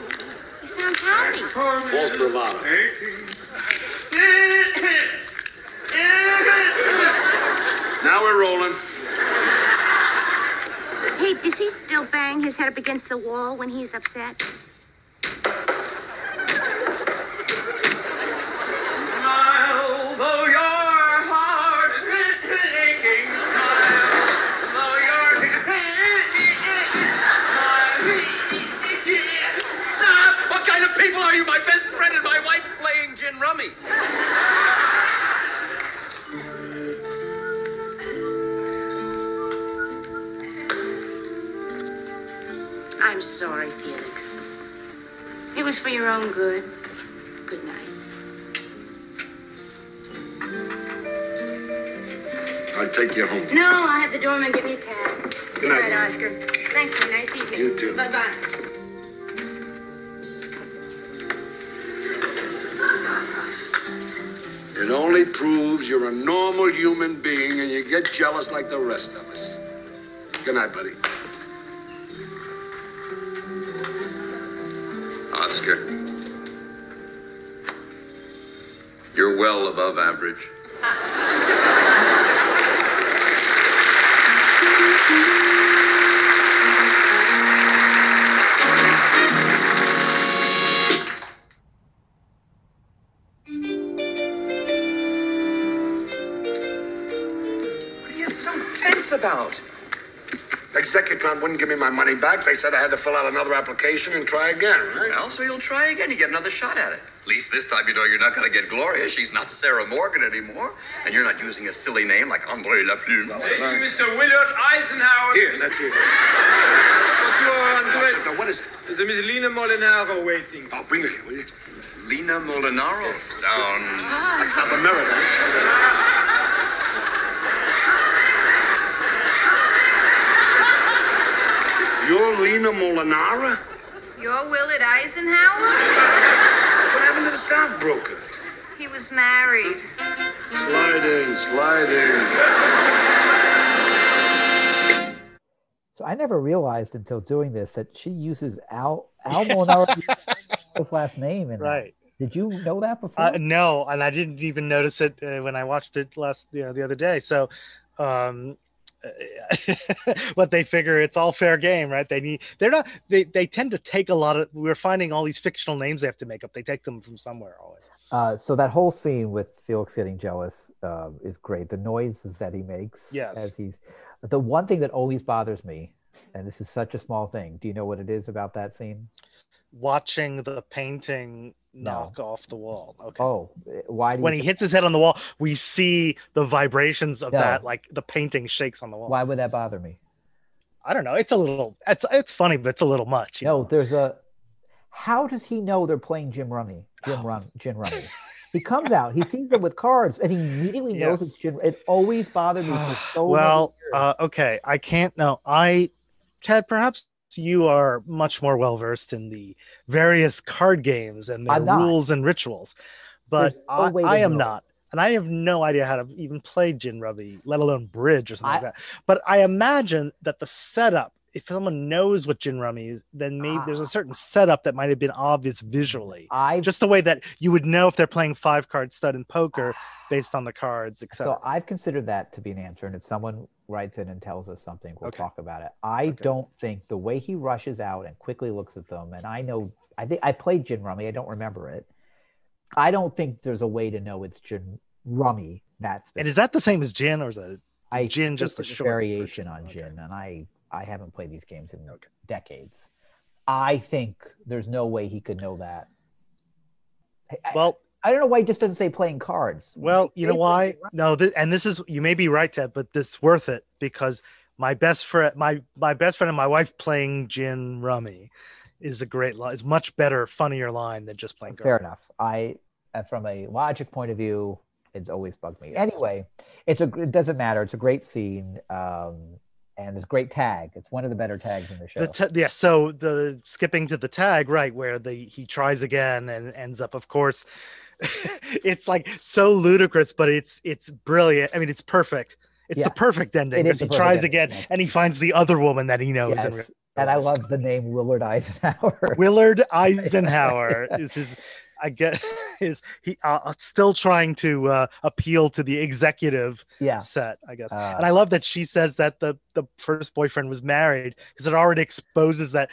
He sounds happy. False bravado. Now we're rolling. Hey, does he still bang his head up against the wall when he's upset? Good night, buddy. Oscar. You're well above average. My money back. They said I had to fill out another application and try again, right? Well, so you'll try again. You get another shot at it. At least this time you know you're not going to get Gloria. She's not Sarah Morgan anymore. And you're not using a silly name like Andre Laplume. Thank you, Mr. Willard Eisenhower. Here, that's it. Bonjour, Andre. Now, What is it? Is Miss Lina Molinaro waiting? Oh, bring it here, will you? Lena Molinaro. Sound. Like South America. You're Lena Molinara? You're Willard Eisenhower? What happened to the stockbroker? He was married. Slide in, slide in. So I never realized until doing this that she uses Al Al Molinaro last name in that. Right. Did you know that before? Uh, no, and I didn't even notice it uh, when I watched it last, you know, the other day. So, um, but they figure it's all fair game, right? They need, they're not, they, they tend to take a lot of, we're finding all these fictional names they have to make up. They take them from somewhere always. Uh, so that whole scene with Felix getting jealous uh, is great. The noises that he makes Yes. as he's the one thing that always bothers me, and this is such a small thing. Do you know what it is about that scene? Watching the painting No. knock off the wall. Okay. Oh, why do when he thi- hits his head on the wall, we see the vibrations of No. that, like the painting shakes on the wall. why would that bother me? I don't know. It's a little, it's it's funny, but it's a little much. you No, know? there's a. How does he know they're playing Gin Rummy? Gin Oh. Rum, Gin Rummy. He comes out, he sees them with cards, and he immediately knows Yes. it's Gin. It always bothered me for so well, uh, okay, I can't know. I, Ted, perhaps you are much more well versed in the various card games and their rules and rituals, but There's no I, I am know. not. And I have no idea how to even play Gin Rummy, let alone bridge or something I- like that. But I imagine that the setup, if someone knows what Gin Rummy is, then maybe there's Ah. a certain setup that might have been obvious visually. I Just the way that you would know if they're playing five card stud in poker based on the cards, etc. So I've considered that to be an answer. And if someone writes in and tells us something, we'll Okay. talk about it. I Okay. don't think the way he rushes out and quickly looks at them, and I know I think I played Gin Rummy, I don't remember it. I don't think there's a way to know it's Gin Rummy. That's and is that the same as Gin or is that I Gin just the a short variation version? on Okay. Gin, and I I haven't played these games in decades. I think there's no way he could know that. Well? I don't know why he just doesn't say playing cards. Well, you know why? No, th- and this is you may be right, Ted, but it's worth it because my best friend, my my best friend and my wife playing gin rummy is a great line. It's much better, funnier line than just playing. Cards. Fair cards. enough. I, uh, from a logic point of view, it's always bugged me. Anyway, it's a. It doesn't matter. It's a great scene, um, and it's a great tag. It's one of the better tags in the show. The ta- yeah, so the skipping to the tag, right, where the he tries again and ends up, of course, it's like so ludicrous, but it's it's brilliant. I mean, it's perfect. It's Yeah. the perfect ending because he tries ending, again yes. and he finds the other woman that he knows. Yes, real and I love the name Willard Eisenhower. Willard Eisenhower is his. I guess is he uh, still trying to uh, appeal to the executive yeah, set, I guess. Uh, and I love that she says that the the first boyfriend was married because it already exposes that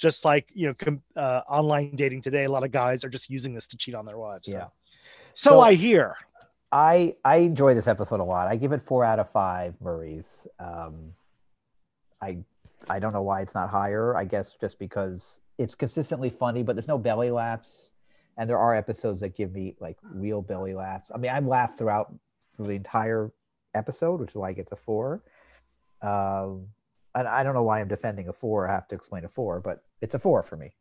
just like you know com- uh, online dating today, a lot of guys are just using this to cheat on their wives. So. yeah. So, So- I hear. I I enjoy this episode a lot. I give it four out of five Murrays. Um, I I don't know why it's not higher. I guess just because it's consistently funny, but there's no belly laughs, and there are episodes that give me like real belly laughs. I mean, I've laughed throughout through the entire episode, which is why it gets a four. Um, and I don't know why I'm defending a four. I have to explain a four, but it's a four for me.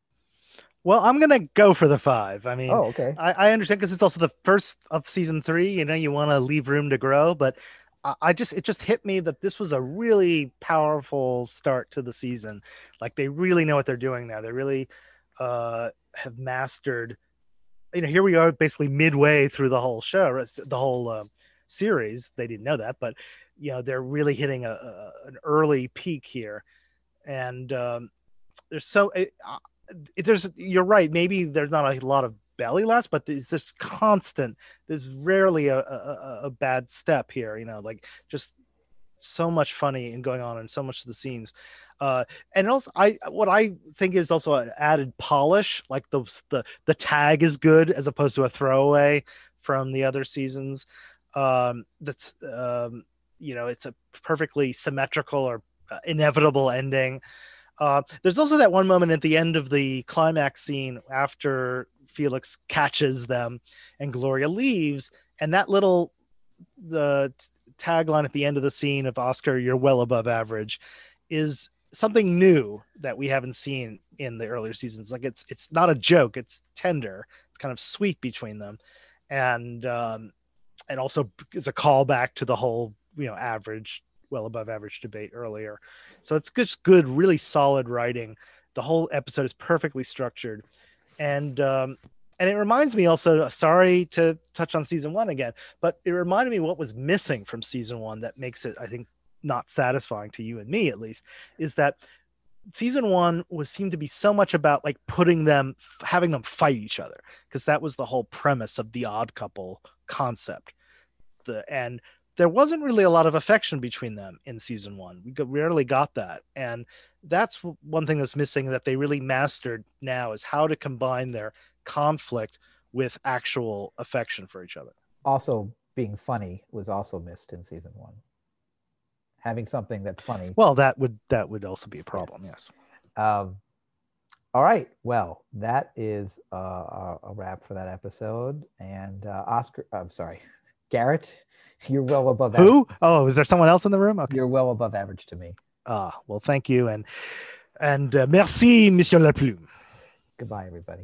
Well, I'm gonna go for the five. I mean, Oh, okay. I, I understand because it's also the first of season three. You know, you want to leave room to grow, but I- I just it just hit me that this was a really powerful start to the season. Like they really know what they're doing now. They really uh, have mastered. You know, here we are, basically midway through the whole show, the whole uh, series. They didn't know that, but you know they're really hitting a, a an early peak here, and um, there's so it, uh, there's you're right. Maybe there's not a lot of belly laughs, but it's just constant. There's rarely a, a, a bad step here. You know, like just so much funny and going on and so much of the scenes. Uh, and also, I what I think is also an added polish. Like the the the tag is good as opposed to a throwaway from the other seasons. Um, that's um, you know, it's a perfectly symmetrical or uh, inevitable ending. Uh, there's also that one moment at the end of the climax scene after Felix catches them and Gloria leaves, and that little the tagline at the end of the scene of Oscar, "You're well above average," is something new that we haven't seen in the earlier seasons. Like it's it's not a joke; it's tender. It's kind of sweet between them, and um, and also is a callback to the whole you know average, well above average debate earlier. So it's just good, really solid writing. The whole episode is perfectly structured, and um, and it reminds me also. Sorry to touch on season one again, but it reminded me what was missing from season one that makes it, I think, not satisfying to you and me at least, is that season one was seemed to be so much about like putting them having them fight each other because that was the whole premise of the odd couple concept. The and there wasn't really a lot of affection between them in season one. We rarely got that. And that's one thing that's missing that they really mastered now is how to combine their conflict with actual affection for each other. Also, being funny was also missed in season one. Having something that's funny. well that would that would also be a problem yes Um, all right. Well, that is uh, a, a wrap for that episode. And uh, Oscar, I'm sorry, Garrett, you're well above average. who oh is there someone else in the room okay You're well above average to me. ah well thank you and and uh, merci monsieur laplume Goodbye, everybody.